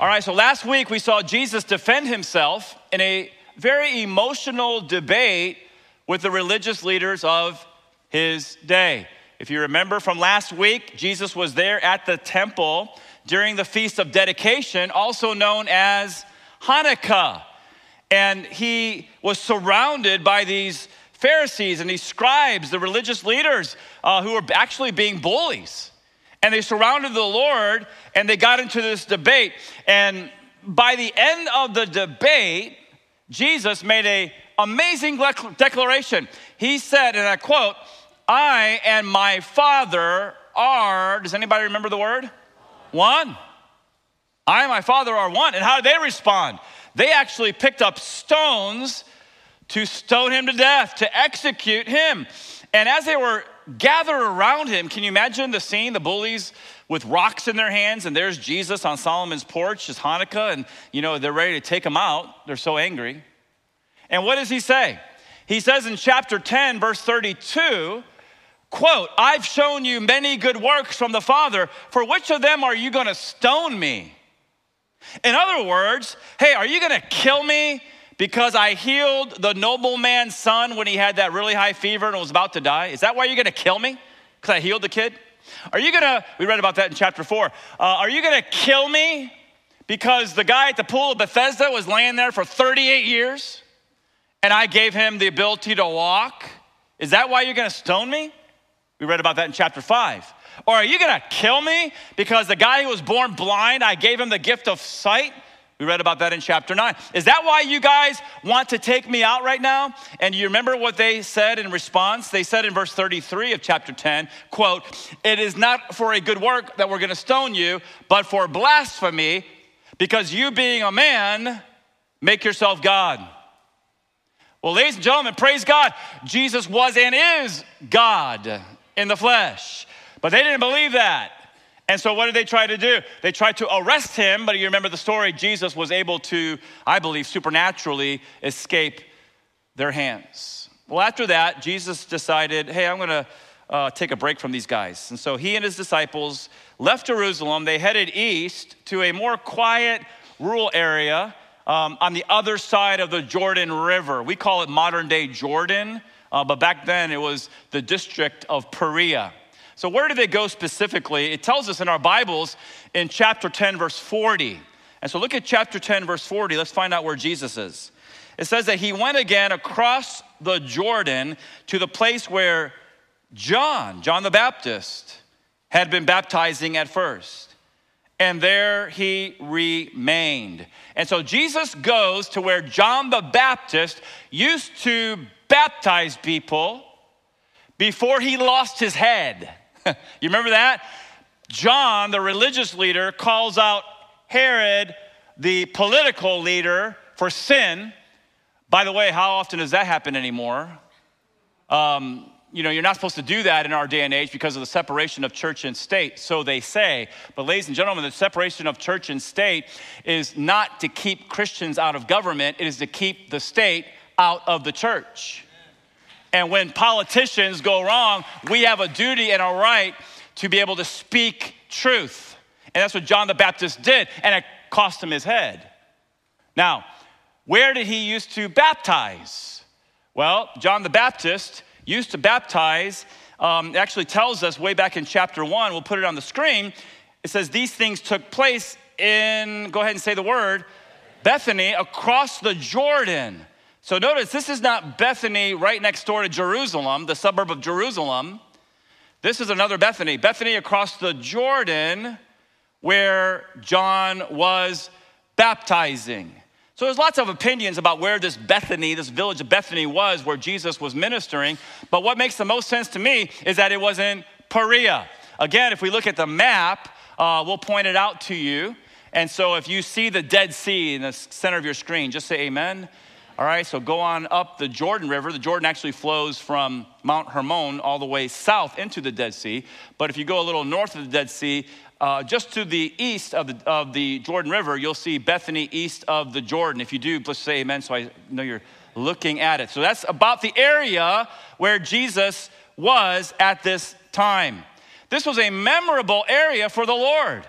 All right, so last week we saw Jesus defend himself in a very emotional debate with the religious leaders of his day. If you remember from last week, Jesus was there at the temple during the Feast of Dedication, also known as Hanukkah. And he was surrounded by these Pharisees and these scribes, the religious leaders, uh, who were actually being bullies. And they surrounded the Lord and they got into this debate. And by the end of the debate, Jesus made a amazing declaration. He said, and I quote, I and my Father are, does anybody remember the word? One. I and my Father are one. And how did they respond? They actually picked up stones to stone him to death, to execute him. And as they were gathered around him. Can you imagine the scene? The bullies with rocks in their hands, and there's Jesus on Solomon's porch. It's Hanukkah, and you know, they're ready to take him out. They're so angry. And what does he say? He says in chapter 10, verse 32, quote, I've shown you many good works from the Father. For which of them are you going to stone me? In other words, hey, are you going to kill me because I healed the nobleman's son when he had that really high fever and was about to die? Is that why you're gonna kill me? Because I healed the kid? Are you gonna, we read about that in chapter four, uh, are you gonna kill me because the guy at the pool of Bethesda was laying there for 38 years and I gave him the ability to walk? Is that why you're gonna stone me? We read about that in chapter five. Or are you gonna kill me because the guy who was born blind, I gave him the gift of sight? We read about that in chapter 9. Is that why you guys want to take me out right now? And you remember what they said in response? They said in verse 33 of chapter 10, quote, "It is not for a good work that we're going to stone you, but for blasphemy, because you being a man make yourself God." Well, ladies and gentlemen, praise God. Jesus was and is God in the flesh. But they didn't believe that. And so, what did they try to do? They tried to arrest him, but you remember the story Jesus was able to, I believe, supernaturally escape their hands. Well, after that, Jesus decided, hey, I'm gonna uh, take a break from these guys. And so, he and his disciples left Jerusalem. They headed east to a more quiet, rural area um, on the other side of the Jordan River. We call it modern day Jordan, uh, but back then it was the district of Perea. So, where do they go specifically? It tells us in our Bibles in chapter 10, verse 40. And so, look at chapter 10, verse 40. Let's find out where Jesus is. It says that he went again across the Jordan to the place where John, John the Baptist, had been baptizing at first. And there he remained. And so Jesus goes to where John the Baptist used to baptize people before he lost his head. you remember that? John, the religious leader, calls out Herod, the political leader, for sin. By the way, how often does that happen anymore? Um, you know, you're not supposed to do that in our day and age because of the separation of church and state, so they say. But, ladies and gentlemen, the separation of church and state is not to keep Christians out of government, it is to keep the state out of the church. And when politicians go wrong, we have a duty and a right to be able to speak truth. And that's what John the Baptist did, and it cost him his head. Now, where did he used to baptize? Well, John the Baptist used to baptize, um, actually tells us way back in chapter one, we'll put it on the screen. It says these things took place in, go ahead and say the word, Bethany across the Jordan. So notice this is not Bethany right next door to Jerusalem, the suburb of Jerusalem. This is another Bethany, Bethany across the Jordan where John was baptizing. So there's lots of opinions about where this Bethany, this village of Bethany was, where Jesus was ministering. But what makes the most sense to me is that it was in Perea. Again, if we look at the map, uh, we'll point it out to you. And so if you see the Dead Sea in the center of your screen, just say amen. All right, so go on up the Jordan River. The Jordan actually flows from Mount Hermon all the way south into the Dead Sea. But if you go a little north of the Dead Sea, uh, just to the east of the, of the Jordan River, you'll see Bethany east of the Jordan. If you do, let's say amen so I know you're looking at it. So that's about the area where Jesus was at this time. This was a memorable area for the Lord.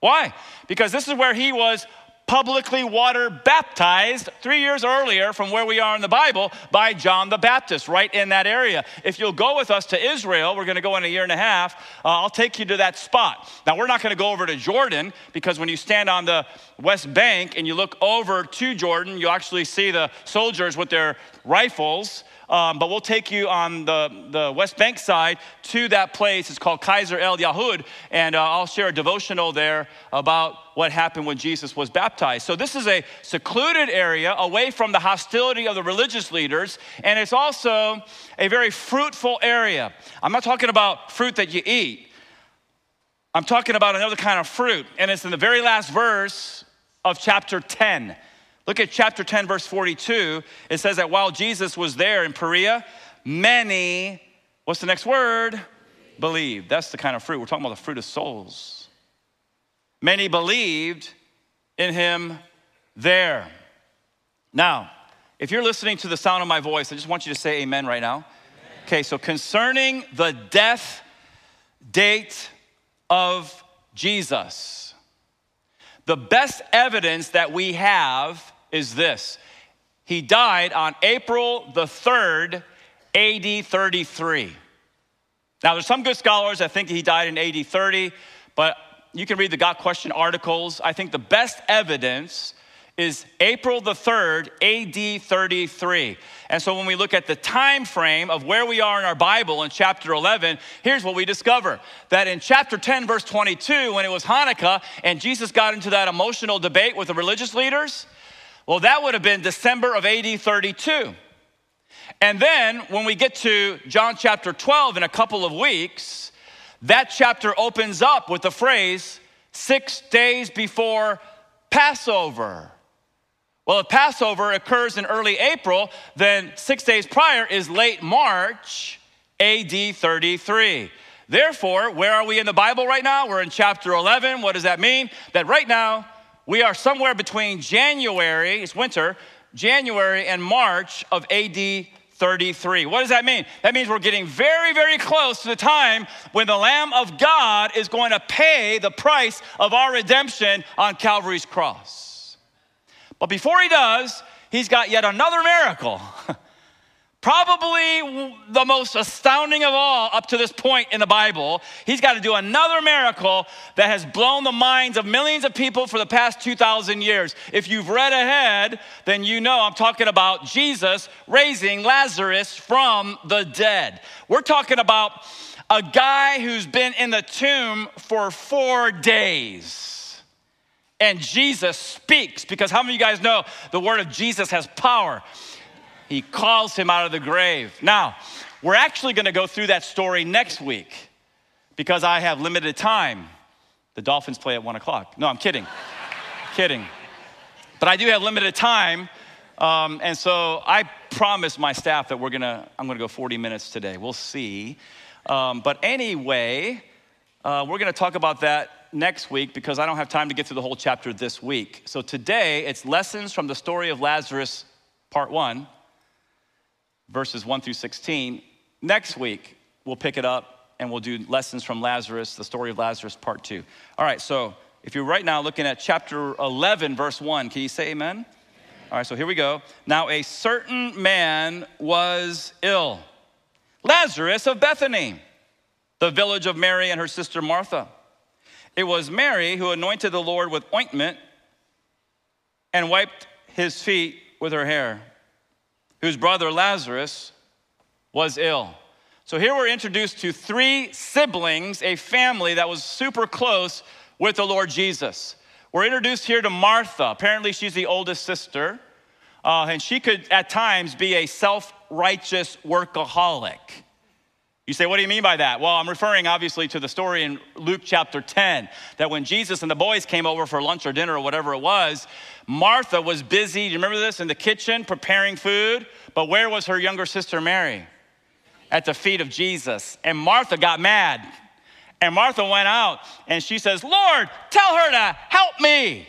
Why? Because this is where he was publicly water baptized three years earlier from where we are in the Bible by John the Baptist, right in that area. If you'll go with us to Israel, we're going to go in a year and a half, uh, I'll take you to that spot. Now, we're not going to go over to Jordan because when you stand on the west bank and you look over to Jordan, you actually see the soldiers with their rifles um, but we'll take you on the, the West Bank side to that place. It's called Qasr el Yahud, and uh, I'll share a devotional there about what happened when Jesus was baptized. So, this is a secluded area away from the hostility of the religious leaders, and it's also a very fruitful area. I'm not talking about fruit that you eat, I'm talking about another kind of fruit, and it's in the very last verse of chapter 10. Look at chapter 10, verse 42. It says that while Jesus was there in Perea, many, what's the next word? Believed. That's the kind of fruit. We're talking about the fruit of souls. Many believed in him there. Now, if you're listening to the sound of my voice, I just want you to say amen right now. Amen. Okay, so concerning the death date of Jesus, the best evidence that we have is this He died on April the 3rd, AD 33. Now, there's some good scholars that think he died in AD 30, but you can read the Got Question articles. I think the best evidence is April the 3rd, AD 33. And so when we look at the time frame of where we are in our Bible in chapter 11, here's what we discover. That in chapter 10 verse 22 when it was Hanukkah and Jesus got into that emotional debate with the religious leaders, well, that would have been December of AD 32. And then when we get to John chapter 12 in a couple of weeks, that chapter opens up with the phrase, six days before Passover. Well, if Passover occurs in early April, then six days prior is late March, AD 33. Therefore, where are we in the Bible right now? We're in chapter 11. What does that mean? That right now, we are somewhere between January, it's winter, January and March of AD 33. What does that mean? That means we're getting very, very close to the time when the Lamb of God is going to pay the price of our redemption on Calvary's cross. But before he does, he's got yet another miracle. Probably the most astounding of all up to this point in the Bible. He's got to do another miracle that has blown the minds of millions of people for the past 2,000 years. If you've read ahead, then you know I'm talking about Jesus raising Lazarus from the dead. We're talking about a guy who's been in the tomb for four days. And Jesus speaks because how many of you guys know the word of Jesus has power? He calls him out of the grave. Now, we're actually going to go through that story next week because I have limited time. The Dolphins play at one o'clock. No, I'm kidding. kidding. But I do have limited time. Um, and so I promised my staff that we're gonna, I'm gonna go 40 minutes today. We'll see. Um, but anyway, uh, we're gonna talk about that next week because I don't have time to get through the whole chapter this week. So today, it's lessons from the story of Lazarus, part one verses 1 through 16. Next week, we'll pick it up and we'll do lessons from Lazarus, the story of Lazarus, part two. All right, so if you're right now looking at chapter 11, verse 1, can you say amen? amen? All right, so here we go. Now, a certain man was ill, Lazarus of Bethany, the village of Mary and her sister Martha. It was Mary who anointed the Lord with ointment and wiped his feet with her hair whose brother Lazarus was ill. So here we're introduced to three siblings, a family that was super close with the Lord Jesus. We're introduced here to Martha. Apparently, she's the oldest sister, uh, and she could at times be a self righteous workaholic. You say, what do you mean by that? Well, I'm referring obviously to the story in Luke chapter 10 that when Jesus and the boys came over for lunch or dinner or whatever it was, Martha was busy, do you remember this, in the kitchen preparing food? But where was her younger sister Mary? At the feet of Jesus. And Martha got mad. And Martha went out and she says, Lord, tell her to help me.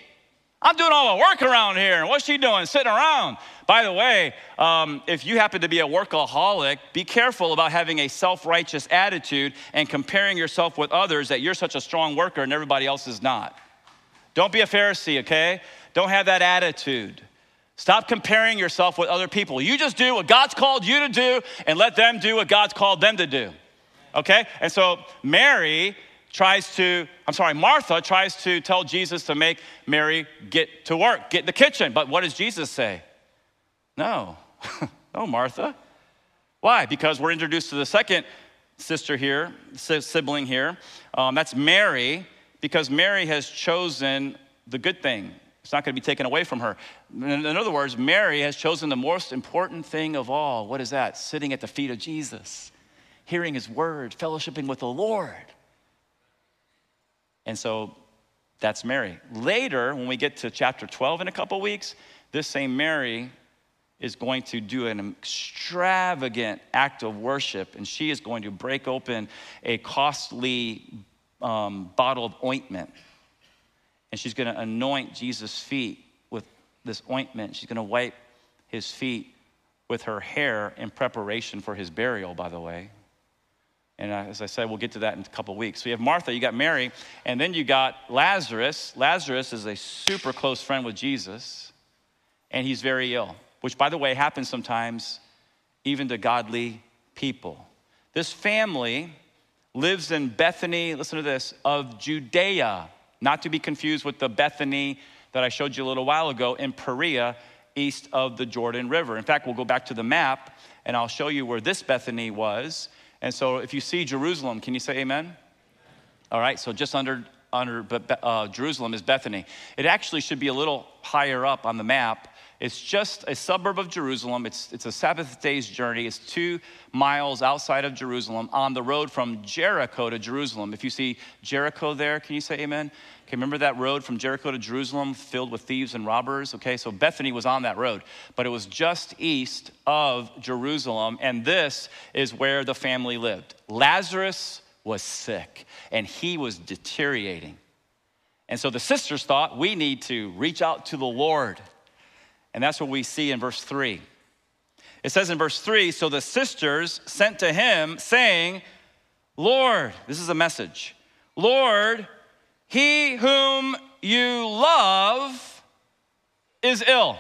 I'm doing all the work around here. And what's she doing? Sitting around. By the way, um, if you happen to be a workaholic, be careful about having a self righteous attitude and comparing yourself with others that you're such a strong worker and everybody else is not. Don't be a Pharisee, okay? Don't have that attitude. Stop comparing yourself with other people. You just do what God's called you to do and let them do what God's called them to do. Okay? And so Mary tries to, I'm sorry, Martha tries to tell Jesus to make Mary get to work, get in the kitchen. But what does Jesus say? No, no, Martha. Why? Because we're introduced to the second sister here, sibling here. Um, that's Mary, because Mary has chosen the good thing. It's not going to be taken away from her. In other words, Mary has chosen the most important thing of all. What is that? Sitting at the feet of Jesus, hearing his word, fellowshipping with the Lord. And so that's Mary. Later, when we get to chapter 12 in a couple weeks, this same Mary is going to do an extravagant act of worship, and she is going to break open a costly um, bottle of ointment. And she's going to anoint Jesus' feet with this ointment. She's going to wipe his feet with her hair in preparation for his burial, by the way. And uh, as I said, we'll get to that in a couple weeks. So you have Martha, you got Mary, and then you got Lazarus. Lazarus is a super close friend with Jesus, and he's very ill, which, by the way, happens sometimes even to godly people. This family lives in Bethany, listen to this, of Judea, not to be confused with the Bethany that I showed you a little while ago in Perea, east of the Jordan River. In fact, we'll go back to the map and I'll show you where this Bethany was. And so if you see Jerusalem, can you say amen? All right, so just under, under uh, Jerusalem is Bethany. It actually should be a little higher up on the map. It's just a suburb of Jerusalem. It's, it's a Sabbath day's journey. It's two miles outside of Jerusalem on the road from Jericho to Jerusalem. If you see Jericho there, can you say amen? Okay, remember that road from Jericho to Jerusalem filled with thieves and robbers? Okay, so Bethany was on that road, but it was just east of Jerusalem, and this is where the family lived. Lazarus was sick, and he was deteriorating. And so the sisters thought, we need to reach out to the Lord. And that's what we see in verse 3. It says in verse 3 So the sisters sent to him, saying, Lord, this is a message, Lord, he whom you love is ill.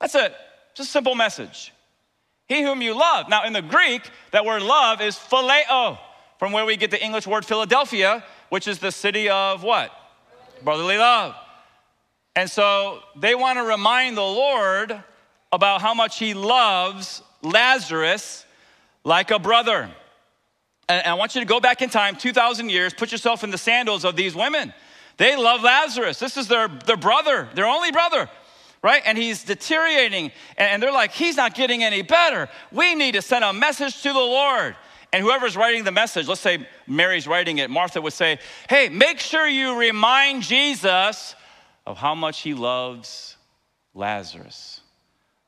That's it. Just a simple message. He whom you love. Now, in the Greek, that word love is phileo, from where we get the English word Philadelphia, which is the city of what? Brotherly love. And so they want to remind the Lord about how much he loves Lazarus like a brother. And I want you to go back in time, 2,000 years, put yourself in the sandals of these women. They love Lazarus. This is their, their brother, their only brother, right? And he's deteriorating. And they're like, he's not getting any better. We need to send a message to the Lord. And whoever's writing the message, let's say Mary's writing it, Martha would say, hey, make sure you remind Jesus of how much he loves Lazarus.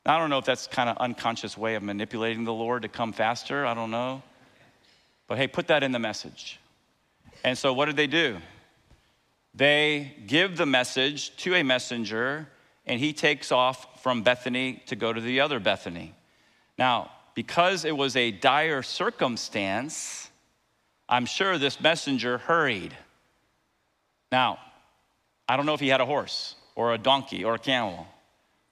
I don't know if that's kind of unconscious way of manipulating the Lord to come faster. I don't know. But hey, put that in the message. And so what did they do? They give the message to a messenger, and he takes off from Bethany to go to the other Bethany. Now, because it was a dire circumstance, I'm sure this messenger hurried. Now, I don't know if he had a horse or a donkey or a camel,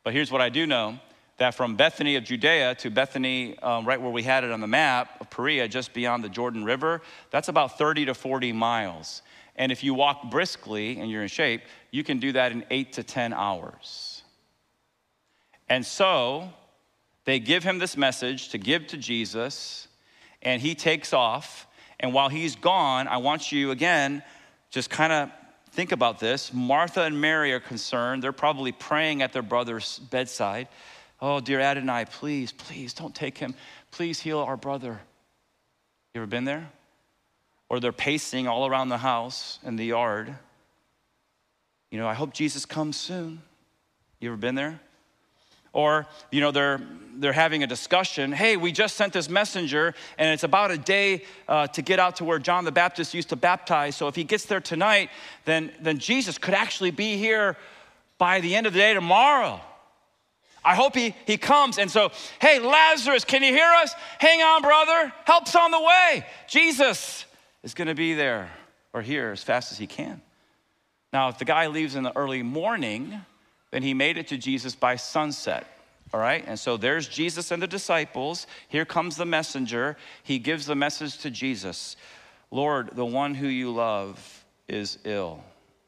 but here's what I do know that from Bethany of Judea to Bethany, um, right where we had it on the map of Perea, just beyond the Jordan River, that's about 30 to 40 miles. And if you walk briskly and you're in shape, you can do that in eight to 10 hours. And so they give him this message to give to Jesus, and he takes off. And while he's gone, I want you again, just kind of think about this. Martha and Mary are concerned. They're probably praying at their brother's bedside. Oh, dear Adonai, please, please don't take him. Please heal our brother. You ever been there? Or they're pacing all around the house in the yard. You know, I hope Jesus comes soon. You ever been there? Or, you know, they're, they're having a discussion. Hey, we just sent this messenger, and it's about a day uh, to get out to where John the Baptist used to baptize. So if he gets there tonight, then, then Jesus could actually be here by the end of the day tomorrow. I hope he, he comes. And so, hey, Lazarus, can you hear us? Hang on, brother. Help's on the way. Jesus is going to be there or here as fast as he can. Now, if the guy leaves in the early morning, then he made it to Jesus by sunset. All right, and so there's Jesus and the disciples. Here comes the messenger. He gives the message to Jesus Lord, the one who you love is ill.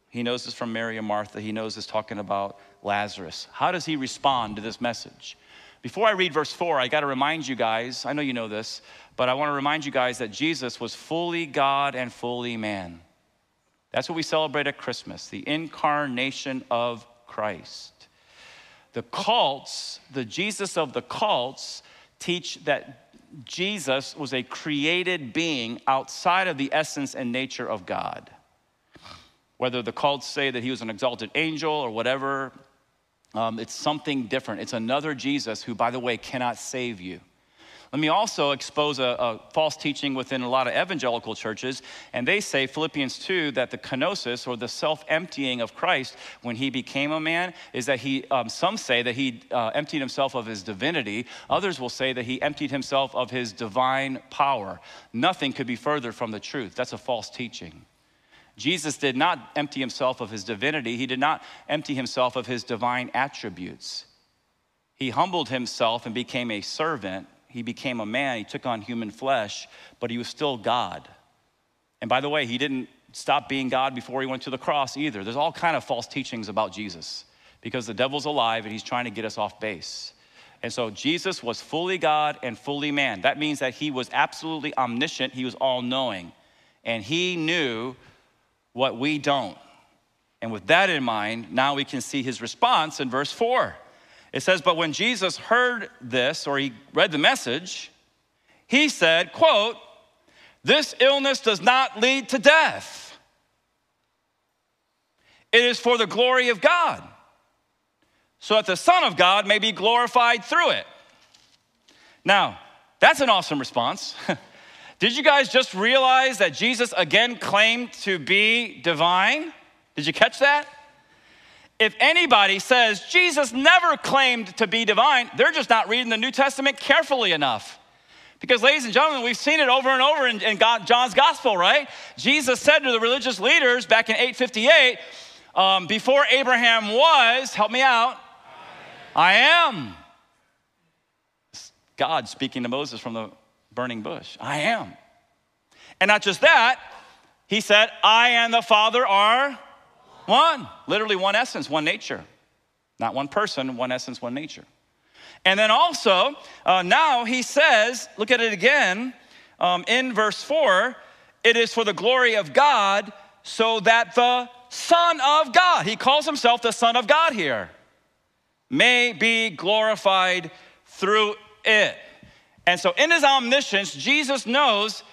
He knows this from Mary and Martha. He knows this talking about Lazarus. How does he respond to this message? Before I read verse 4, I got to remind you guys, I know you know this, but I want to remind you guys that Jesus was fully God and fully man. That's what we celebrate at Christmas, the incarnation of Christ. The cults, the Jesus of the cults, teach that Jesus was a created being outside of the essence and nature of God. Whether the cults say that he was an exalted angel or whatever, um, it's something different. It's another Jesus who, by the way, cannot save you. Let me also expose a, a, false teaching within a lot of evangelical churches, and they say, Philippians 2, that the kenosis or the self emptying of Christ when he became a man is that he, um, some say that he uh, emptied himself of his divinity, others will say that he emptied himself of his divine power. Nothing could be further from the truth. That's a false teaching. Jesus did not empty himself of his divinity, he did not empty himself of his divine attributes. He humbled himself and became a servant. He became a man. He took on human flesh, but he was still God. And by the way, he didn't stop being God before he went to the cross either. There's all kind of false teachings about Jesus because the devil's alive and he's trying to get us off base. And so Jesus was fully God and fully man. That means that he was absolutely omniscient, he was all knowing. And he knew what we don't. And with that in mind, now we can see his response in verse 4. It says, But when Jesus heard this, or he read the message, he said, quote, This illness does not lead to death. It is for the glory of God, so that the Son of God may be glorified through it. Now, that's an awesome response. Did you guys just realize that Jesus again claimed to be divine? Did you catch that? If anybody says Jesus never claimed to be divine, they're just not reading the New Testament carefully enough. Because, ladies and gentlemen, we've seen it over and over in, in God, John's gospel, right? Jesus said to the religious leaders back in 858, um, before Abraham was, help me out, I am. God speaking to Moses from the burning bush. I am. And not just that, he said, I and the Father are one. Literally one essence, one nature. Not one person, one essence, one nature. And then also, uh, now he says, look at it again um, in verse 4 it is for the glory of God, so that the Son of God, he calls himself the Son of God here, may be glorified through it. And so, in his omniscience, Jesus knows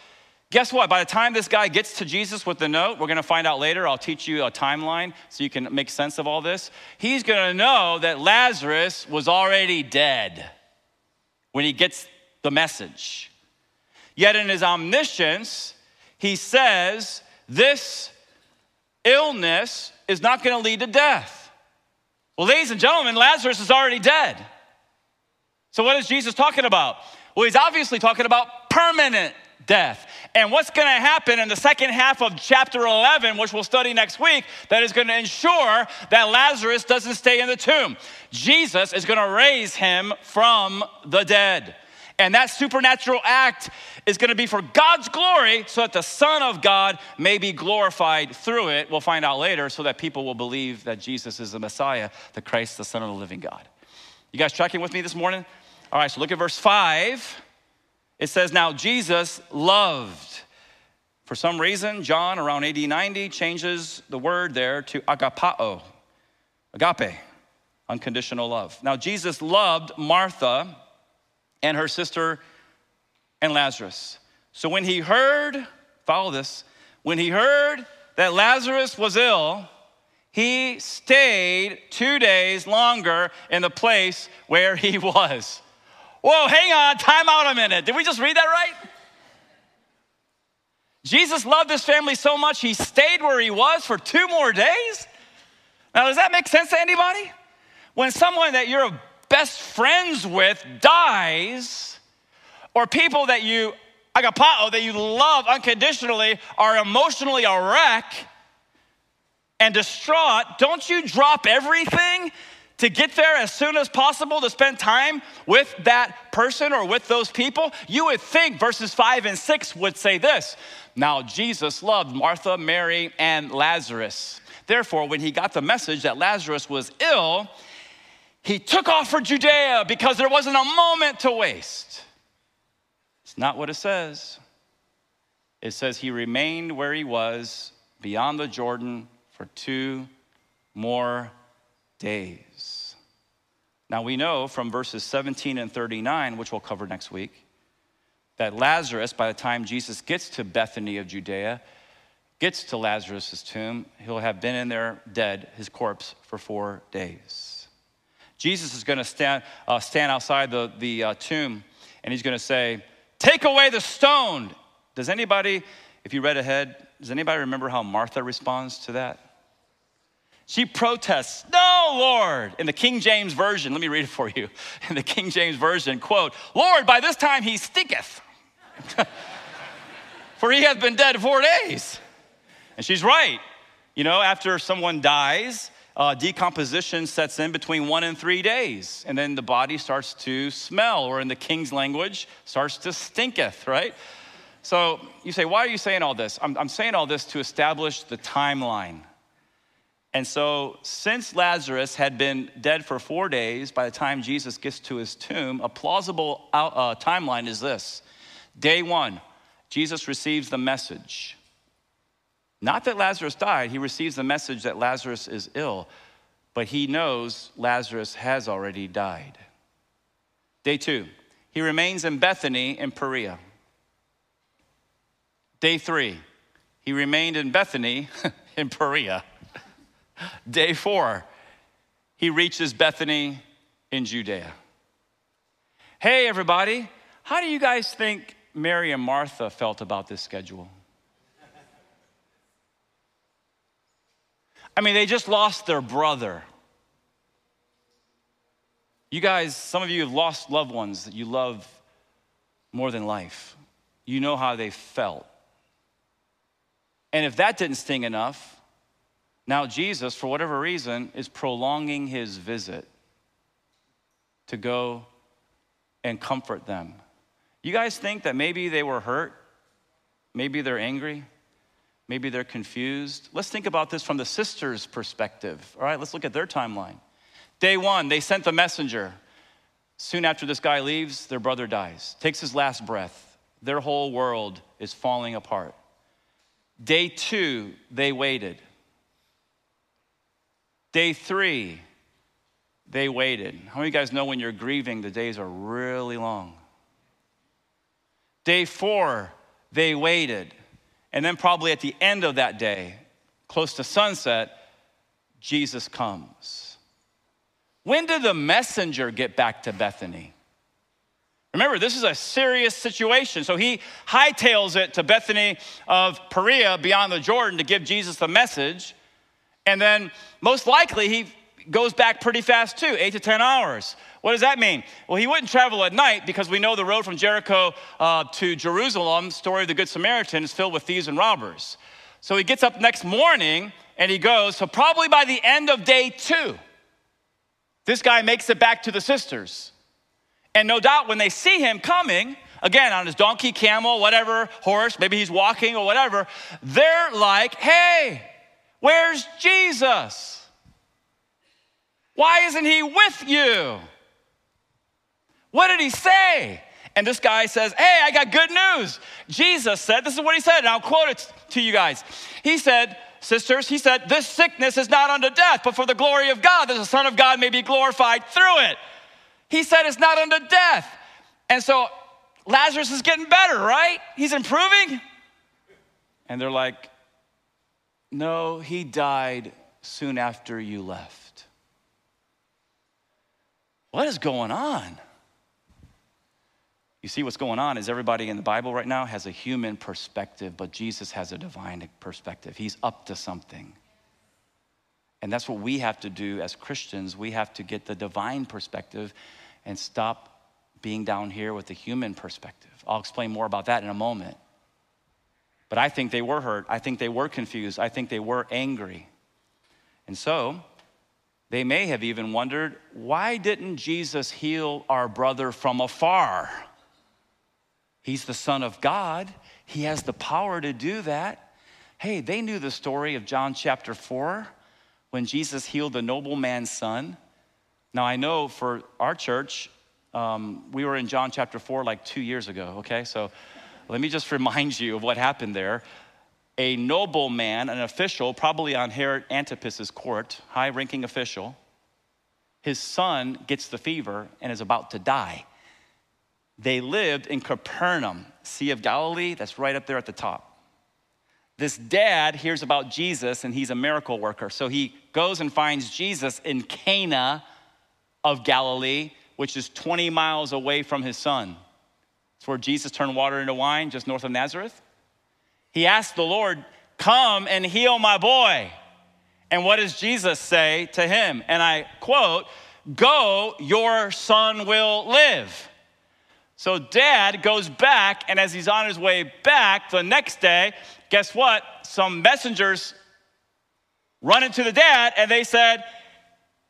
guess what? By the time this guy gets to Jesus with the note, we're gonna find out later. I'll teach you a timeline so you can make sense of all this. He's gonna know that Lazarus was already dead when he gets the message. Yet, in his omniscience, he says, This illness is not gonna lead to death. Well, ladies and gentlemen, Lazarus is already dead. So, what is Jesus talking about? Well, he's obviously talking about permanent death. And what's going to happen in the second half of chapter 11, which we'll study next week, that is going to ensure that Lazarus doesn't stay in the tomb? Jesus is going to raise him from the dead. And that supernatural act is going to be for God's glory so that the Son of God may be glorified through it. We'll find out later so that people will believe that Jesus is the Messiah, the Christ, the Son of the living God. You guys tracking with me this morning? All right, so look at verse 5. It says, Now Jesus loved. For some reason, John, around AD 90, changes the word there to agapao, agape, unconditional love. Now, Jesus loved Martha and her sister and Lazarus. So when he heard, follow this, when he heard that Lazarus was ill, he stayed two days longer in the place where he was. Whoa, hang on, time out a minute. Did we just read that right? Jesus loved his family so much, he stayed where he was for two more days? Now, does that make sense to anybody? When someone that you're best friends with dies, or people that you, agapao, that you love unconditionally, are emotionally a wreck, and distraught, don't you drop everything to get there as soon as possible to spend time with that person or with those people? You would think verses five and six would say this Now, Jesus loved Martha, Mary, and Lazarus. Therefore, when he got the message that Lazarus was ill, he took off for Judea because there wasn't a moment to waste. It's not what it says. It says he remained where he was beyond the Jordan for two more days. Now we know from verses 17 and 39, which we'll cover next week, that Lazarus, by the time Jesus gets to Bethany of Judea, gets to Lazarus' tomb, he'll have been in there dead, his corpse, for four days. Jesus is going to stand, uh, stand outside the, the uh, tomb and he's going to say, Take away the stone. Does anybody, if you read ahead, does anybody remember how Martha responds to that? She protests, No, Lord. In the King James Version, let me read it for you. In the King James Version, quote, Lord, by this time he stinketh, for he hath been dead four days. And she's right. You know, after someone dies, uh, decomposition sets in between one and three days, and then the body starts to smell, or in the king's language, starts to stinketh, right? So you say, why are you saying all this? I'm, I'm saying all this to establish the timeline. And so, since Lazarus had been dead for four days by the time Jesus gets to his tomb, a plausible uh, timeline is this Day one, Jesus receives the message not that Lazarus died, he receives the message that Lazarus is ill, but he knows Lazarus has already died. Day two, he remains in Bethany in Perea. Day three, he remained in Bethany in Perea. Day four, he reaches Bethany in Judea. Hey, everybody, how do you guys think Mary and Martha felt about this schedule? I mean, they just lost their brother. You guys, some of you have lost loved ones that you love more than life. You know how they felt. And if that didn't sting enough, now Jesus, for whatever reason, is prolonging his visit to go and comfort them. You guys think that maybe they were hurt? Maybe they're angry? Maybe they're confused. Let's think about this from the sisters' perspective. All right, let's look at their timeline. Day one, they sent the messenger. Soon after this guy leaves, their brother dies, takes his last breath. Their whole world is falling apart. Day two, they waited. Day three, they waited. How many of you guys know when you're grieving, the days are really long? Day four, they waited. And then, probably at the end of that day, close to sunset, Jesus comes. When did the messenger get back to Bethany? Remember, this is a serious situation. So he hightails it to Bethany of Perea beyond the Jordan to give Jesus the message. And then, most likely, he goes back pretty fast too, eight to 10 hours. What does that mean? Well, he wouldn't travel at night because we know the road from Jericho uh, to Jerusalem, story of the Good Samaritan, is filled with thieves and robbers. So he gets up next morning and he goes. So, probably by the end of day two, this guy makes it back to the sisters. And no doubt when they see him coming, again, on his donkey, camel, whatever, horse, maybe he's walking or whatever, they're like, hey, where's Jesus? Why isn't he with you? What did he say? And this guy says, Hey, I got good news. Jesus said, This is what he said, and I'll quote it to you guys. He said, Sisters, he said, This sickness is not unto death, but for the glory of God, that the Son of God may be glorified through it. He said, It's not unto death. And so Lazarus is getting better, right? He's improving. And they're like, No, he died soon after you left. What is going on? You see, what's going on is everybody in the Bible right now has a human perspective, but Jesus has a divine perspective. He's up to something. And that's what we have to do as Christians. We have to get the divine perspective and stop being down here with the human perspective. I'll explain more about that in a moment. But I think they were hurt. I think they were confused. I think they were angry. And so, they may have even wondered why didn't Jesus heal our brother from afar? He's the Son of God, He has the power to do that. Hey, they knew the story of John chapter 4 when Jesus healed the nobleman's son. Now, I know for our church, um, we were in John chapter 4 like two years ago, okay? So let me just remind you of what happened there. A nobleman, an official, probably on Herod Antipas's court, high ranking official, his son gets the fever and is about to die. They lived in Capernaum, Sea of Galilee, that's right up there at the top. This dad hears about Jesus and he's a miracle worker. So he goes and finds Jesus in Cana of Galilee, which is 20 miles away from his son. It's where Jesus turned water into wine, just north of Nazareth. He asked the Lord, Come and heal my boy. And what does Jesus say to him? And I quote, Go, your son will live. So dad goes back, and as he's on his way back the next day, guess what? Some messengers run into the dad, and they said,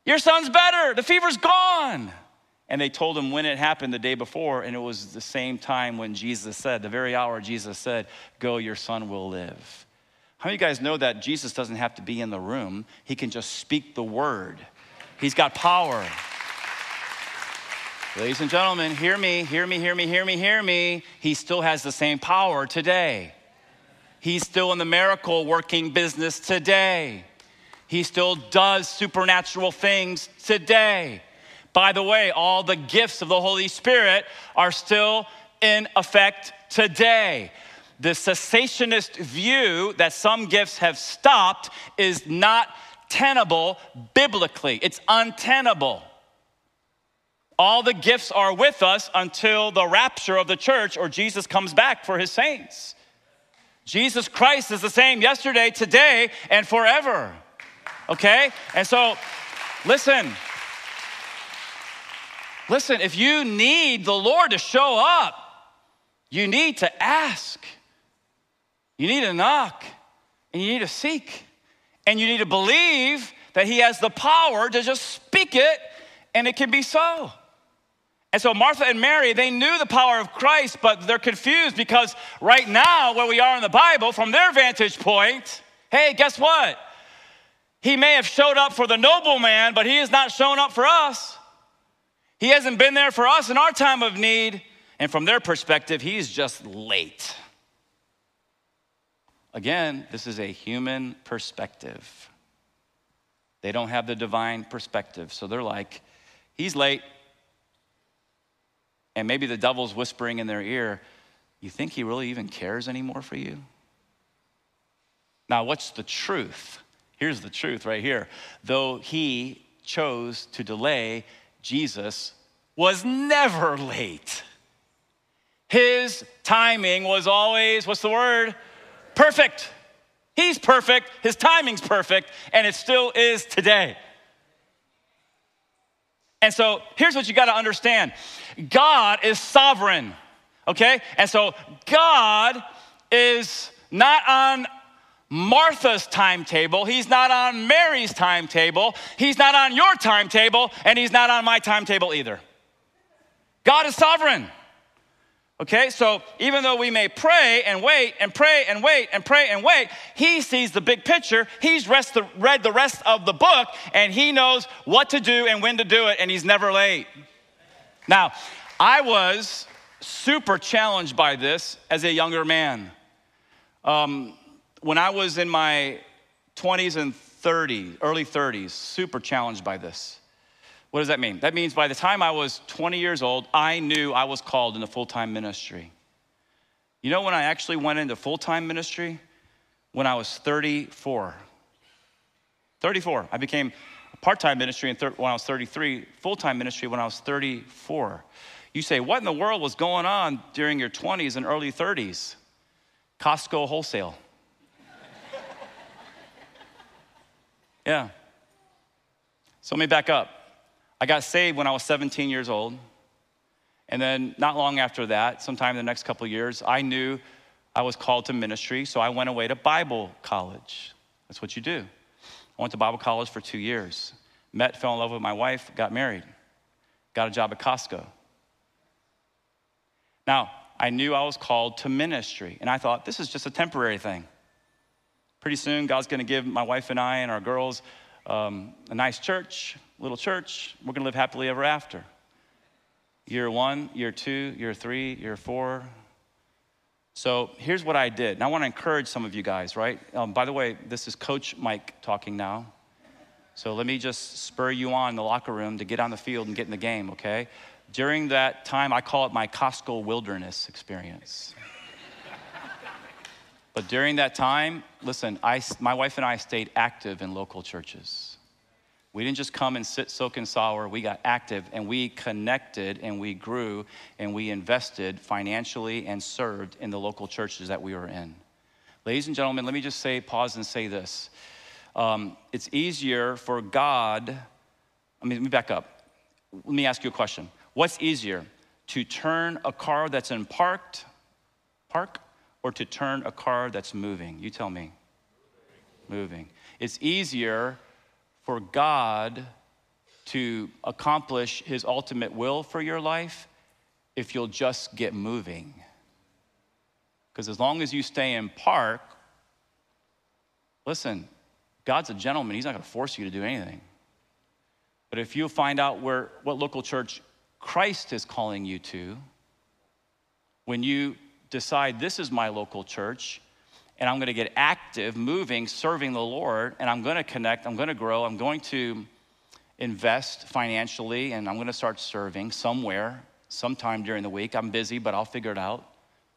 Your son's better, the fever's gone. And they told him when it happened the day before, and it was the same time when Jesus said, the very hour Jesus said, Go, your son will live. How many of you guys know that Jesus doesn't have to be in the room? He can just speak the word. He's got power. Ladies and gentlemen, hear me, hear me, hear me, hear me, hear me. He still has the same power today. He's still in the miracle working business today. He still does supernatural things today. By the way, all the gifts of the Holy Spirit are still in effect today. The cessationist view that some gifts have stopped is not tenable biblically, it's untenable. All the gifts are with us until the rapture of the church or Jesus comes back for his saints. Jesus Christ is the same yesterday, today, and forever. Okay? And so, listen. Listen, if you need the Lord to show up, you need to ask. You need to knock and you need to seek. And you need to believe that He has the power to just speak it and it can be so. And so Martha and Mary, they knew the power of Christ, but they're confused because right now, where we are in the Bible, from their vantage point, hey, guess what? He may have showed up for the nobleman, but he has not shown up for us. He hasn't been there for us in our time of need. And from their perspective, he's just late. Again, this is a human perspective. They don't have the divine perspective. So they're like, he's late. And maybe the devil's whispering in their ear, You think he really even cares anymore for you? Now, what's the truth? Here's the truth right here. Though he chose to delay, Jesus was never late. His timing was always, what's the word? Perfect. He's perfect, his timing's perfect, and it still is today. And so here's what you got to understand God is sovereign, okay? And so God is not on Martha's timetable, He's not on Mary's timetable, He's not on your timetable, and He's not on my timetable either. God is sovereign. Okay, so even though we may pray and wait and pray and wait and pray and wait, he sees the big picture. He's the, read the rest of the book and he knows what to do and when to do it, and he's never late. Now, I was super challenged by this as a younger man. Um, when I was in my 20s and 30s, early 30s, super challenged by this. What does that mean? That means by the time I was 20 years old, I knew I was called into full time ministry. You know when I actually went into full time ministry? When I was 34. 34. I became part time ministry when I was 33, full time ministry when I was 34. You say, what in the world was going on during your 20s and early 30s? Costco wholesale. Yeah. So let me back up. I got saved when I was 17 years old. And then, not long after that, sometime in the next couple years, I knew I was called to ministry, so I went away to Bible college. That's what you do. I went to Bible college for two years. Met, fell in love with my wife, got married, got a job at Costco. Now, I knew I was called to ministry, and I thought this is just a temporary thing. Pretty soon, God's gonna give my wife and I and our girls um, a nice church, little church. We're gonna live happily ever after. Year one, year two, year three, year four. So here's what I did. And I wanna encourage some of you guys, right? Um, by the way, this is Coach Mike talking now. So let me just spur you on in the locker room to get on the field and get in the game, okay? During that time, I call it my Costco wilderness experience. But during that time, listen, I, my wife and I stayed active in local churches. We didn't just come and sit, soak, and sour. We got active and we connected and we grew and we invested financially and served in the local churches that we were in. Ladies and gentlemen, let me just say, pause and say this. Um, it's easier for God, I mean, let me back up. Let me ask you a question. What's easier, to turn a car that's in parked, park, or to turn a car that's moving? You tell me. Moving. It's easier for God to accomplish his ultimate will for your life if you'll just get moving. Because as long as you stay in park, listen, God's a gentleman. He's not going to force you to do anything. But if you find out where what local church Christ is calling you to, when you decide this is my local church, and I'm going to get active, moving, serving the Lord, and I'm going to connect, I'm going to grow, I'm going to invest financially, and I'm going to start serving somewhere, sometime during the week. I'm busy, but I'll figure it out.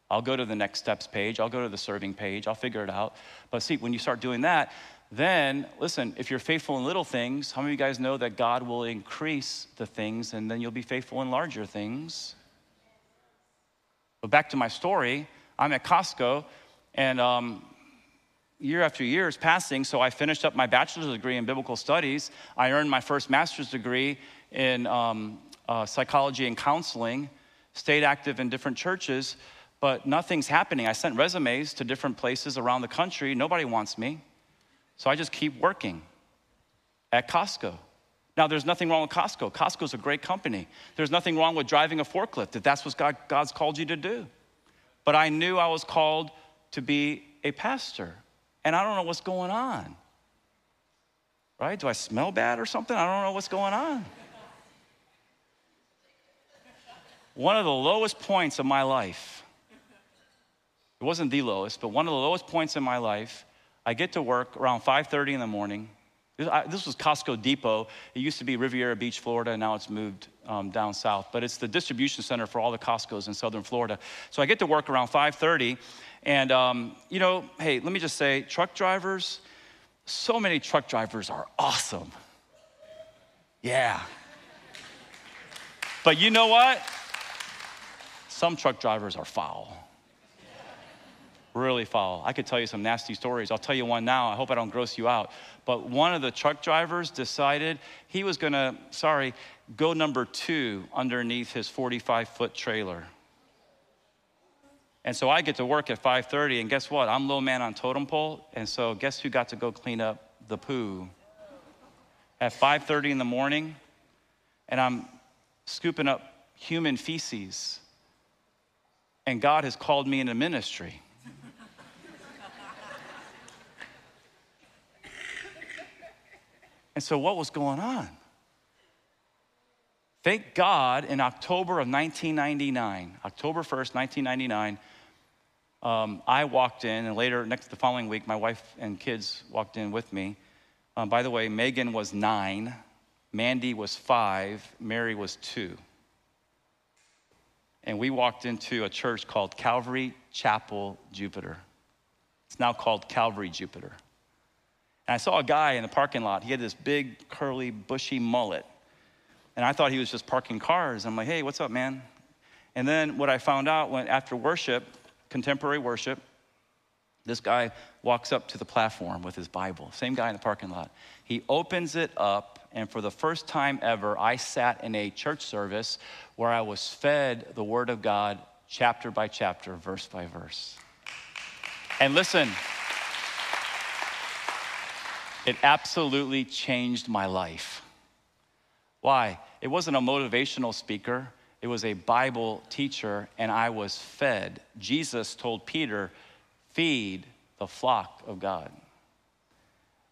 I'll go to the next steps page, I'll go to the serving page, I'll figure it out. But see, when you start doing that, then listen, if you're faithful in little things, how many of you guys know that God will increase the things and then you'll be faithful in larger things? But back to my story, I'm at Costco and um, year after year is passing, so I finished up my bachelor's degree in biblical studies. I earned my first master's degree in um, uh, psychology and counseling, stayed active in different churches, but nothing's happening. I sent resumes to different places around the country. Nobody wants me. So I just keep working at Costco. Now, there's nothing wrong with Costco. Costco's a great company. There's nothing wrong with driving a forklift if that's what God, God's called you to do. But I knew I was called to be a pastor. And I don't know what's going on. Right? Do I smell bad or something? I don't know what's going on. one of the lowest points of my life, it wasn't the lowest, but one of the lowest points in my life, I get to work around 5:30 in the morning. This was Costco Depot. It used to be Riviera Beach, Florida, and now it's moved um, down south. But it's the distribution center for all the Costco's in southern Florida. So I get to work around 5:30, and, um, you know, hey, let me just say truck drivers, so many truck drivers are awesome. Yeah. But you know what? Some truck drivers are foul. Really foul. I could tell you some nasty stories. I'll tell you one now. I hope I don't gross you out. But one of the truck drivers decided he was gonna, sorry, go number two underneath his 45 foot trailer. And so I get to work at 5:30, and guess what? I'm low man on totem pole, and so guess who got to go clean up the poo? At 5:30 in the morning, and I'm scooping up human feces. And God has called me into ministry. And so what was going on? Thank God in October of 1999, October 1st, 1999, um, I walked in, and later, next the following week, my wife and kids walked in with me. Um, by the way, Megan was nine, Mandy was five, Mary was two. And we walked into a church called Calvary Chapel Jupiter. It's now called Calvary Jupiter. And I saw a guy in the parking lot. He had this big, curly, bushy mullet. And I thought he was just parking cars. I'm like, hey, what's up, man? And then what I found out when after worship, contemporary worship, this guy walks up to the platform with his Bible, same guy in the parking lot. He opens it up, and for the first time ever, I sat in a church service where I was fed the Word of God chapter by chapter, verse by verse. And listen, It absolutely changed my life. Why? It wasn't a motivational speaker, it was a Bible teacher, and I was fed. Jesus told Peter, Feed the flock of God.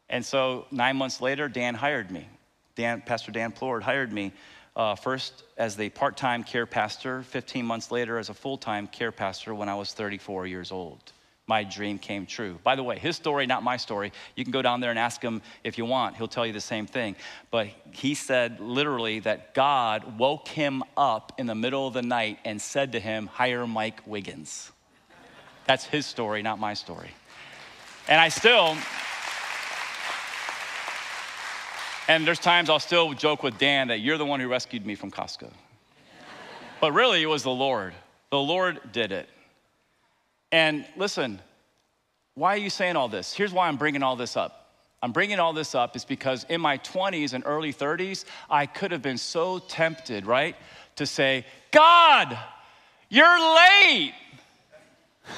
And so nine months later, Dan hired me. Dan, Pastor Dan Plord hired me uh, first as the part time care pastor, 15 months later as a full time care pastor when I was 34 years old. My dream came true. By the way, his story, not my story. You can go down there and ask him if you want. He'll tell you the same thing. But he said literally that God woke him up in the middle of the night and said to him, Hire Mike Wiggins. That's his story, not my story. And I still, and there's times I'll still joke with Dan that you're the one who rescued me from Costco. But really, it was the Lord. The Lord did it. And listen, why are you saying all this? Here's why I'm bringing all this up. I'm bringing all this up is because in my 20s and early 30s, I could have been so tempted, right, to say, God, you're late.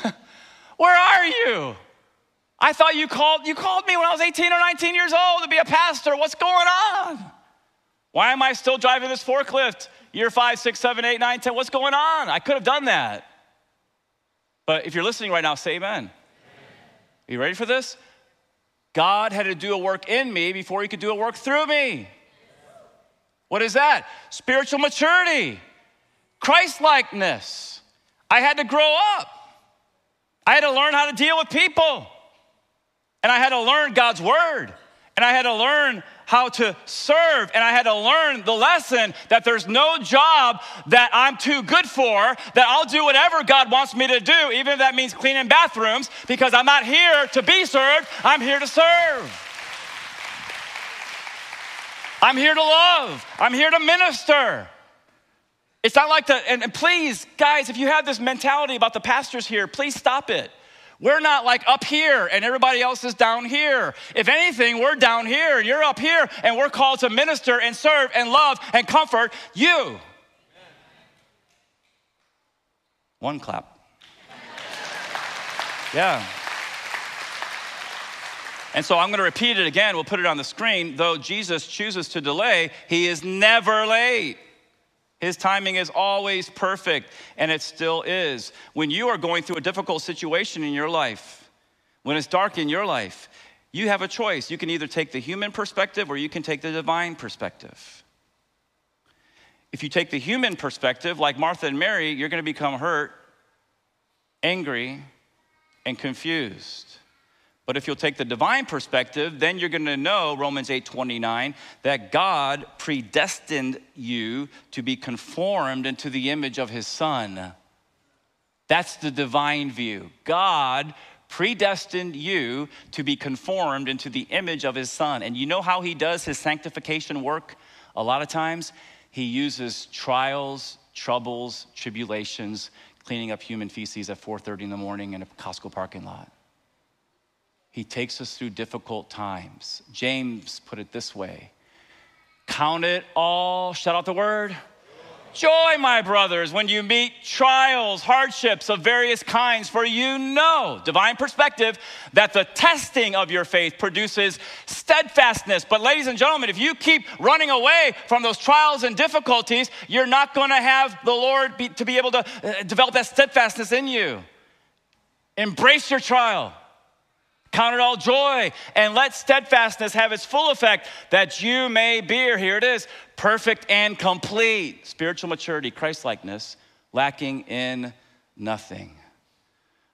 Where are you? I thought you called, you called me when I was 18 or 19 years old to be a pastor. What's going on? Why am I still driving this forklift? Year five, six, seven, eight, nine, ten. What's going on? I could have done that. But if you're listening right now, say amen. Are you ready for this? God had to do a work in me before he could do a work through me. What is that? Spiritual maturity, Christ likeness. I had to grow up. I had to learn how to deal with people. And I had to learn God's word. And I had to learn how to serve. And I had to learn the lesson that there's no job that I'm too good for, that I'll do whatever God wants me to do, even if that means cleaning bathrooms, because I'm not here to be served, I'm here to serve. I'm here to love, I'm here to minister. It's not like the, and, and please, guys, if you have this mentality about the pastors here, please stop it. We're not like up here and everybody else is down here. If anything, we're down here you're up here and we're called to minister and serve and love and comfort you. One clap. Yeah. And so I'm going to repeat it again. We'll put it on the screen. Though Jesus chooses to delay, he is never late. His timing is always perfect, and it still is. When you are going through a difficult situation in your life, when it's dark in your life, you have a choice. You can either take the human perspective or you can take the divine perspective. If you take the human perspective, like Martha and Mary, you're going to become hurt, angry, and confused. But if you'll take the divine perspective, then you're going to know Romans 8:29 that God predestined you to be conformed into the image of his son. That's the divine view. God predestined you to be conformed into the image of his son. And you know how he does his sanctification work? A lot of times he uses trials, troubles, tribulations, cleaning up human feces at 4:30 in the morning in a Costco parking lot. He takes us through difficult times. James put it this way Count it all, shout out the word. Joy, my brothers, when you meet trials, hardships of various kinds, for you know, divine perspective, that the testing of your faith produces steadfastness. But, ladies and gentlemen, if you keep running away from those trials and difficulties, you're not going to have the Lord be, to be able to uh, develop that steadfastness in you. Embrace your trial. Count it all joy and let steadfastness have its full effect that you may be, here it is, perfect and complete. Spiritual maturity, Christlikeness, lacking in nothing.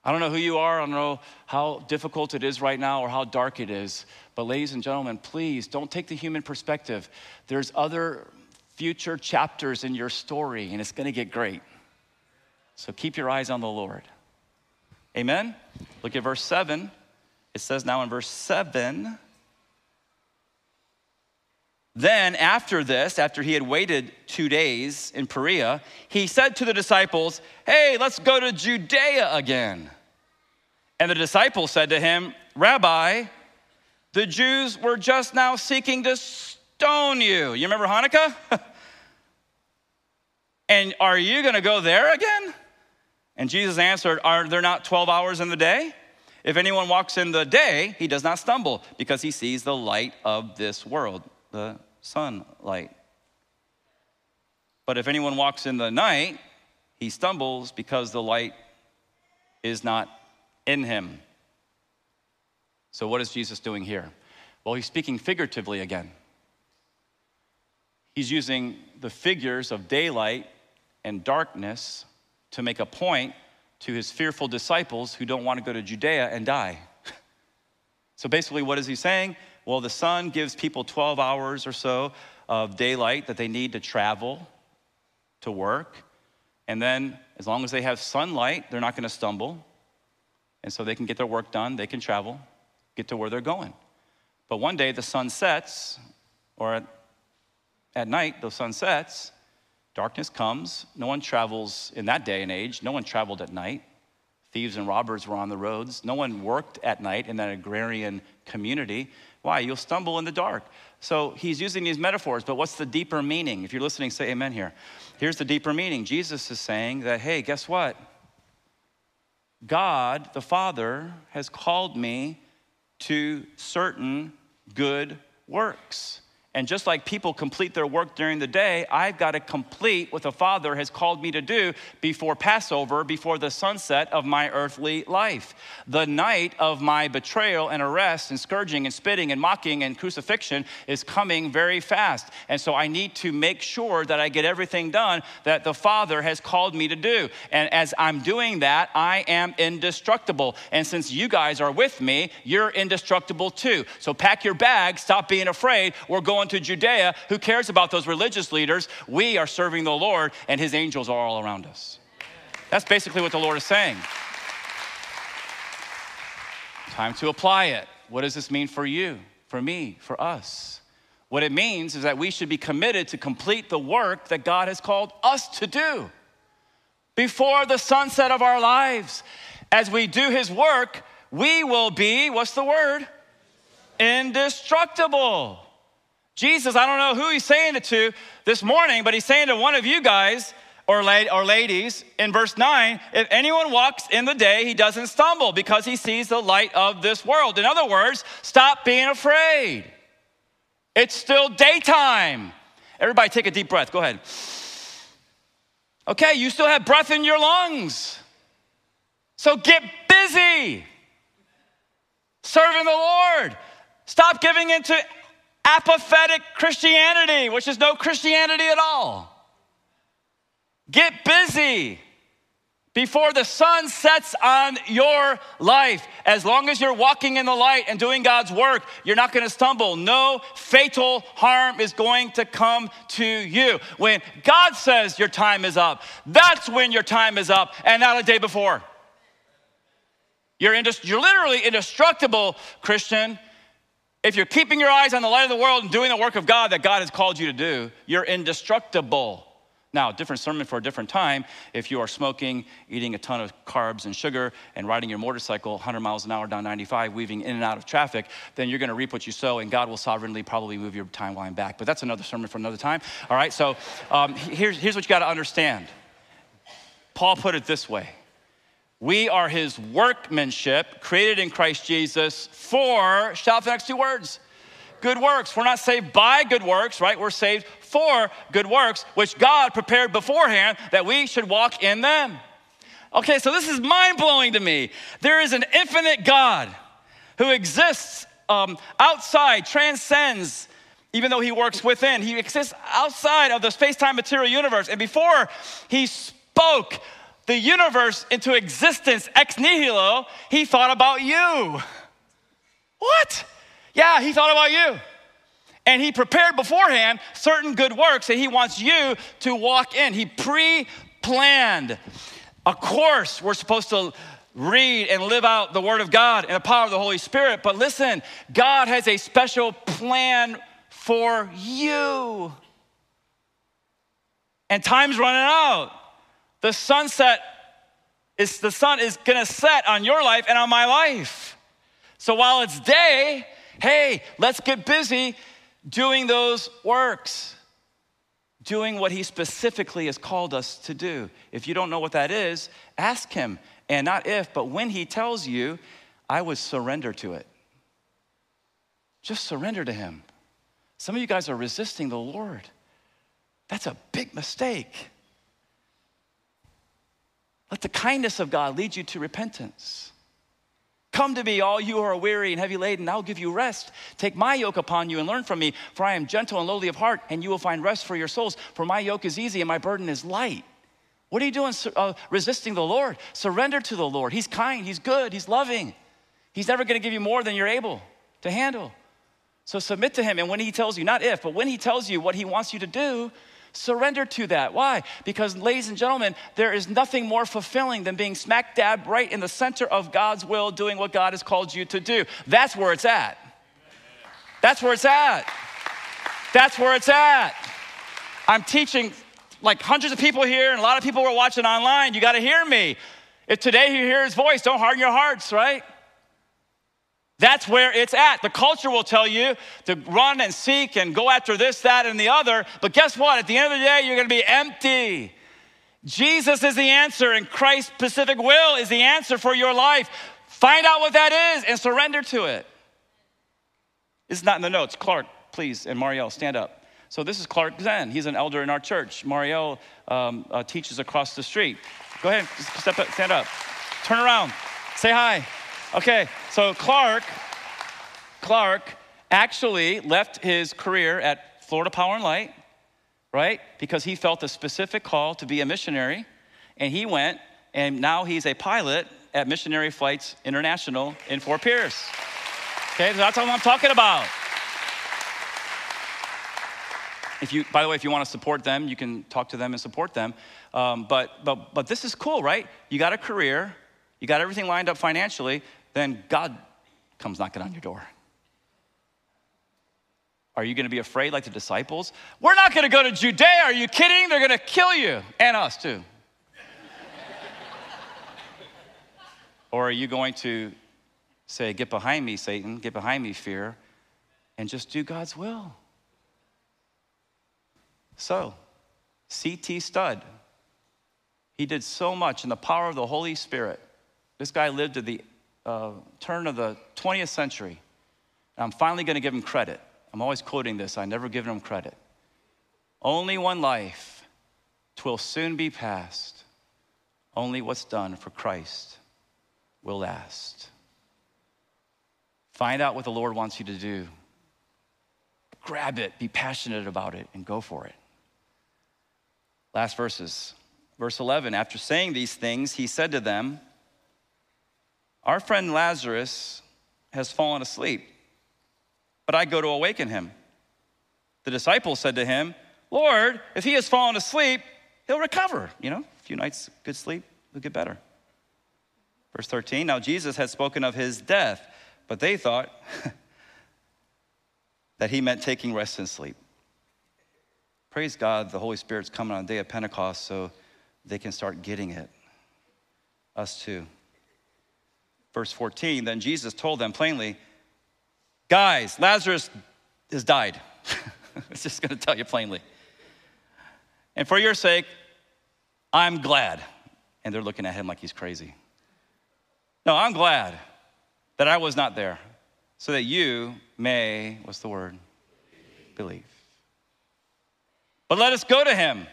I don't know who you are, I don't know how difficult it is right now or how dark it is, but ladies and gentlemen, please don't take the human perspective. There's other future chapters in your story, and it's gonna get great. So keep your eyes on the Lord. Amen? Look at verse 7. It says now in verse 7 Then, after this, after he had waited two days in Perea, he said to the disciples, Hey, let's go to Judea again. And the disciples said to him, Rabbi, the Jews were just now seeking to stone you. You remember Hanukkah? and are you going to go there again? And Jesus answered, Are there not 12 hours in the day? If anyone walks in the day, he does not stumble because he sees the light of this world, the sunlight. But if anyone walks in the night, he stumbles because the light is not in him. So, what is Jesus doing here? Well, he's speaking figuratively again. He's using the figures of daylight and darkness to make a point to his fearful disciples who don't want to go to Judea and die. so basically, what is he saying? Well, the sun gives people 12 hours or so of daylight that they need to travel to work. And then, as long as they have sunlight, they're not going to stumble. And so they can get their work done, they can travel, get to where they're going. But one day the sun sets, or at, at night the sun sets, darkness comes. No one travels in that day and age, no one traveled at night. Thieves and robbers were on the roads. No one worked at night in that agrarian community. Why? You'll stumble in the dark. So he's using these metaphors, but what's the deeper meaning? If you're listening, say amen here. Here's the deeper meaning Jesus is saying that, hey, guess what? God, the Father, has called me to certain good works. And just like people complete their work during the day, I've got to complete what the Father has called me to do before Passover, before the sunset of my earthly life. The night of my betrayal and arrest and scourging and spitting and mocking and crucifixion is coming very fast. And so I need to make sure that I get everything done that the Father has called me to do. And as I'm doing that, I am indestructible. And since you guys are with me, you're indestructible too. So pack your bags, stop being afraid. We're going to Judea. Who cares about those religious leaders? We are serving the Lord, and his angels are all around us. That's basically what the Lord is saying. Time to apply it. What does this mean for you, for me, for us? What it means is that we should be committed to complete the work that God has called us to do before the sunset of our lives. As we do His work, we will be, what's the word? Indestructible. Jesus, I don't know who he's saying it to this morning, but he's saying to one of you guys or, or ladies in verse 9 if anyone walks in the day, he doesn't stumble because he sees the light of this world. In other words, stop being afraid. It's still daytime. Everybody take a deep breath. Go ahead. Okay, you still have breath in your lungs. So get busy serving the Lord. Stop giving into apathetic Christianity, which is no Christianity at all. Get busy before the sun sets on your life. As long as you're walking in the light and doing God's work, you're not going to stumble. No fatal harm is going to come to you. When God says your time is up, that's when your time is up and not a day before. You're, you're literally indestructible, Christian, if you're keeping your eyes on the light of the world and doing the work of God that God has called you to do, you're indestructible. Now, different sermon for a different time. If you are smoking, eating a ton of carbs and sugar, and riding your motorcycle 100 miles an hour down 95, weaving in and out of traffic, then you're going to reap what you sow, and God will sovereignly probably move your timeline back. But that's another sermon for another time. All right, so um, here's, here's what you got to understand. Paul put it this way we are his workmanship, created in Christ Jesus for, shout out the next two words, good works. We're not saved by good works, right? We're saved for good works, which God prepared beforehand that we should walk in them. Okay, so this is mind blowing to me. There is an infinite God who exists um, outside, transcends, even though he works within. He exists outside of the space time material universe. And before he spoke the universe into existence ex nihilo, he thought about you. What? Yeah, he thought about you. And he prepared beforehand certain good works that he wants you to walk in. He pre planned a course we're supposed to read and live out the Word of God and the power of the Holy Spirit. But listen, God has a special plan for you. And time's running out. The sunset is the sun is gonna set on your life and on my life. So while it's day, hey, let's get busy doing those works, doing what he specifically has called us to do. If you don't know what that is, ask him. And not if, but when he tells you, I would surrender to it. Just surrender to Him. Some of you guys are resisting the Lord. That's a big mistake. Let the kindness of God lead you to repentance. Come to me, all you who are weary and heavy laden, I'll give you rest. Take my yoke upon you and learn from me, for I am gentle and lowly of heart, and you will find rest for your souls. For my yoke is easy and my burden is light. What are you doing uh, resisting the Lord? Surrender to the Lord. He's kind, He's good, He's loving. He's never gonna give you more than you're able to handle. So submit to Him. And when He tells you, not if, but when He tells you what He wants you to do, surrender to that. Why? Because, ladies and gentlemen, there is nothing more fulfilling than being smack dab right in the center of God's will, doing what God has called you to do. That's where it's at. That's where it's at. That's where it's at. I'm teaching like hundreds of people here, and a lot of people who are watching online. You got to hear me. If today you hear his voice, don't harden your hearts, right? That's where it's at. The culture will tell you to run and seek and go after this, that, and the other. But guess what? At the end of the day, you're going to be empty. Jesus is the answer, and Christ's specific will is the answer for your life. Find out what that is and surrender to it. It's not in the notes. Clark, please, and Marielle, stand up. So this is Clark Zen. He's an elder in our church. Marielle um, uh, teaches across the street. Go ahead, step up, stand up. Turn around. Say hi. Okay, so Clark, Clark actually left his career at Florida Power and Light, right? Because he felt a specific call to be a missionary, and he went, and now he's a pilot at Missionary Flights International in Fort Pierce. Okay, that's what I'm talking about. If you, by the way, if you want to support them, you can talk to them and support them. Um, but, but, but this is cool, right? You got a career, you got everything lined up financially, then God comes knocking on your door. Are you going to be afraid like the disciples? We're not going to go to Judea. Are you kidding? They're going to kill you and us too. or are you going to say, Get behind me, Satan, get behind me, fear, and just do God's will? So, C.T. Studd, he did so much in the power of the Holy Spirit. This guy lived to the uh, turn of the 20th century. And I'm finally going to give him credit. I'm always quoting this, I never given him credit. Only one life, twill soon be past. Only what's done for Christ will last. Find out what the Lord wants you to do. Grab it, be passionate about it, and go for it. Last verses. Verse 11 After saying these things, he said to them, our friend Lazarus has fallen asleep, but I go to awaken him. The disciples said to him, Lord, if he has fallen asleep, he'll recover. You know, a few nights good sleep, he'll get better. Verse 13 Now Jesus had spoken of his death, but they thought that he meant taking rest and sleep. Praise God, the Holy Spirit's coming on the day of Pentecost so they can start getting it. Us too. Verse 14, then Jesus told them plainly, Guys, Lazarus has died. it's just to tell you plainly. And for your sake, I'm glad. And they're looking at him like he's crazy. No, I'm glad that I was not there so that you may, what's the word? Believe. But let us go to him.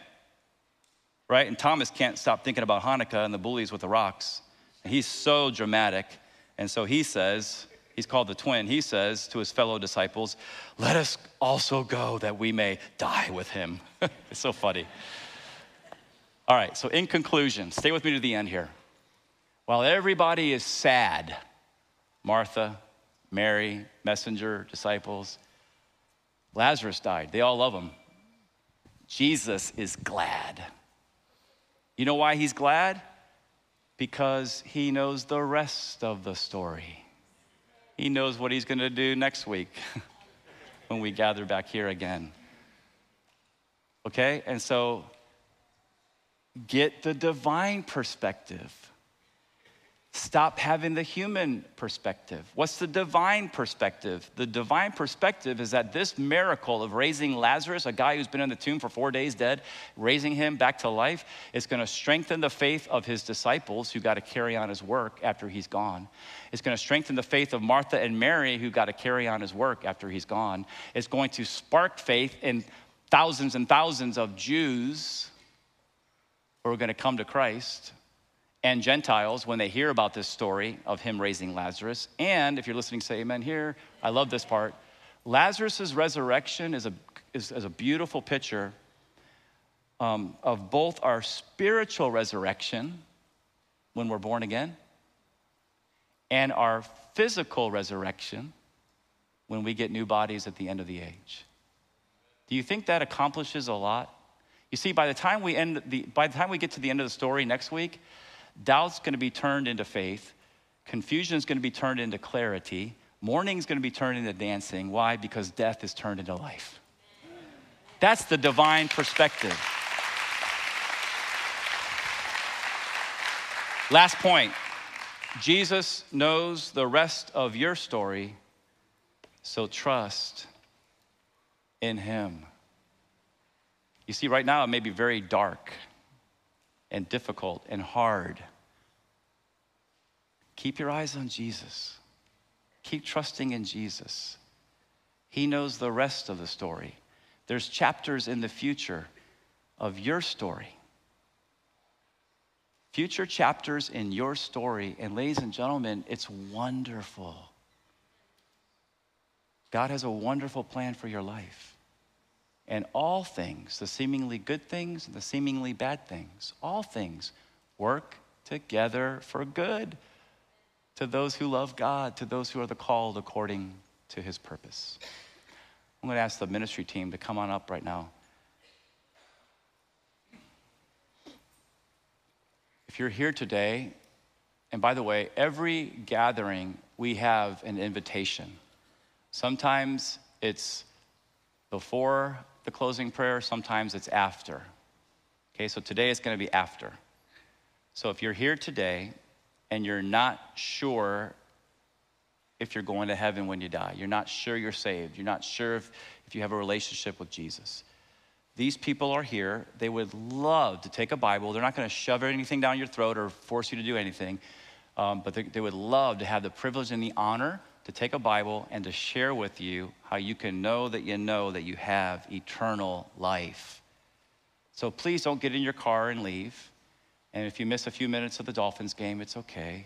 Right? And Thomas can't stop thinking about Hanukkah and the bullies with the rocks. He's so dramatic. And so he says, he's called the twin, he says to his fellow disciples, Let us also go that we may die with him. it's so funny. All right, so in conclusion, stay with me to the end here. While everybody is sad, Martha, Mary, messenger, disciples, Lazarus died. They all love him. Jesus is glad. You know why he's glad? Because he knows the rest of the story. He knows what he's going to do next week when we gather back here again. Okay? And so get the divine perspective. Stop having the human perspective. What's the divine perspective? The divine perspective is that this miracle of raising Lazarus, a guy who's been in the tomb for four days dead, raising him back to life, is going to strengthen the faith of his disciples who got to carry on his work after he's gone. It's going to strengthen the faith of Martha and Mary who got to carry on his work after he's gone. It's going to spark faith in thousands and thousands of Jews who are going to come to Christ and Gentiles when they hear about this story of him raising Lazarus. And if you're listening, say amen here. I love this part. Lazarus' resurrection is a, is, is a beautiful picture um, of both our spiritual resurrection when we're born again and our physical resurrection when we get new bodies at the end of the age. Do you think that accomplishes a lot? You see, by the time we end the, by the time we get to the end of the story next week, Doubt's going to be turned into faith. Confusion is going to be turned into clarity. Mourning is going to be turned into dancing. Why? Because death is turned into life. That's the divine perspective. Last point Jesus knows the rest of your story, so trust in Him. You see, right now it may be very dark and difficult and hard. Keep your eyes on Jesus. Keep trusting in Jesus. He knows the rest of the story. There's chapters in the future of your story. Future chapters in your story. And, ladies and gentlemen, it's wonderful. God has a wonderful plan for your life. And all things, the seemingly good things and the seemingly bad things, all things work together for good to those who love God, to those who are the called according to his purpose. I'm going to ask the ministry team to come on up right now. If you're here today, and by the way, every gathering we have an invitation. Sometimes it's before the closing prayer, sometimes it's after. Okay, so today is going to be after. So if you're here today and you're not sure if you're going to heaven when you die, you're not sure you're saved, you're not sure if, if you have a relationship with Jesus, these people are here. They would love to take a Bible. They're not going to shove anything down your throat or force you to do anything, um, but they, they would love to have the privilege and the honor to take a Bible and to share with you how you can know that you know that you have eternal life. So please don't get in your car and leave. And if you miss a few minutes of the Dolphins game, it's okay.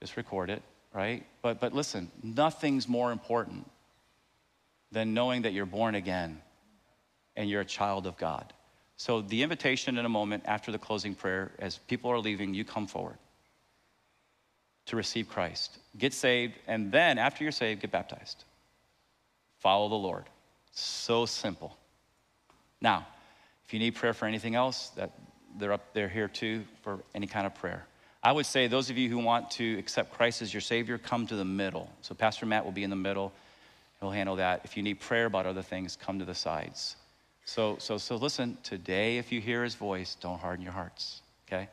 Just record it, right? But, but listen, nothing's more important than knowing that you're born again and you're a child of God. So, the invitation in a moment after the closing prayer, as people are leaving, you come forward to receive Christ. Get saved, and then after you're saved, get baptized. Follow the Lord. So simple. Now, if you need prayer for anything else, that they're up there here too for any kind of prayer. I would say those of you who want to accept Christ as your Savior, come to the middle. So Pastor Matt will be in the middle. He'll handle that. If you need prayer about other things, come to the sides. So, so, so listen, today, if you hear his voice, don't harden your hearts, okay?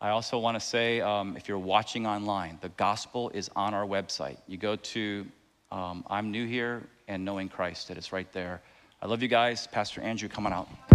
I also want to say um, if you're watching online, the gospel is on our website. You go to um, I'm New Here and Knowing Christ, it is right there. I love you guys. Pastor Andrew, come on out.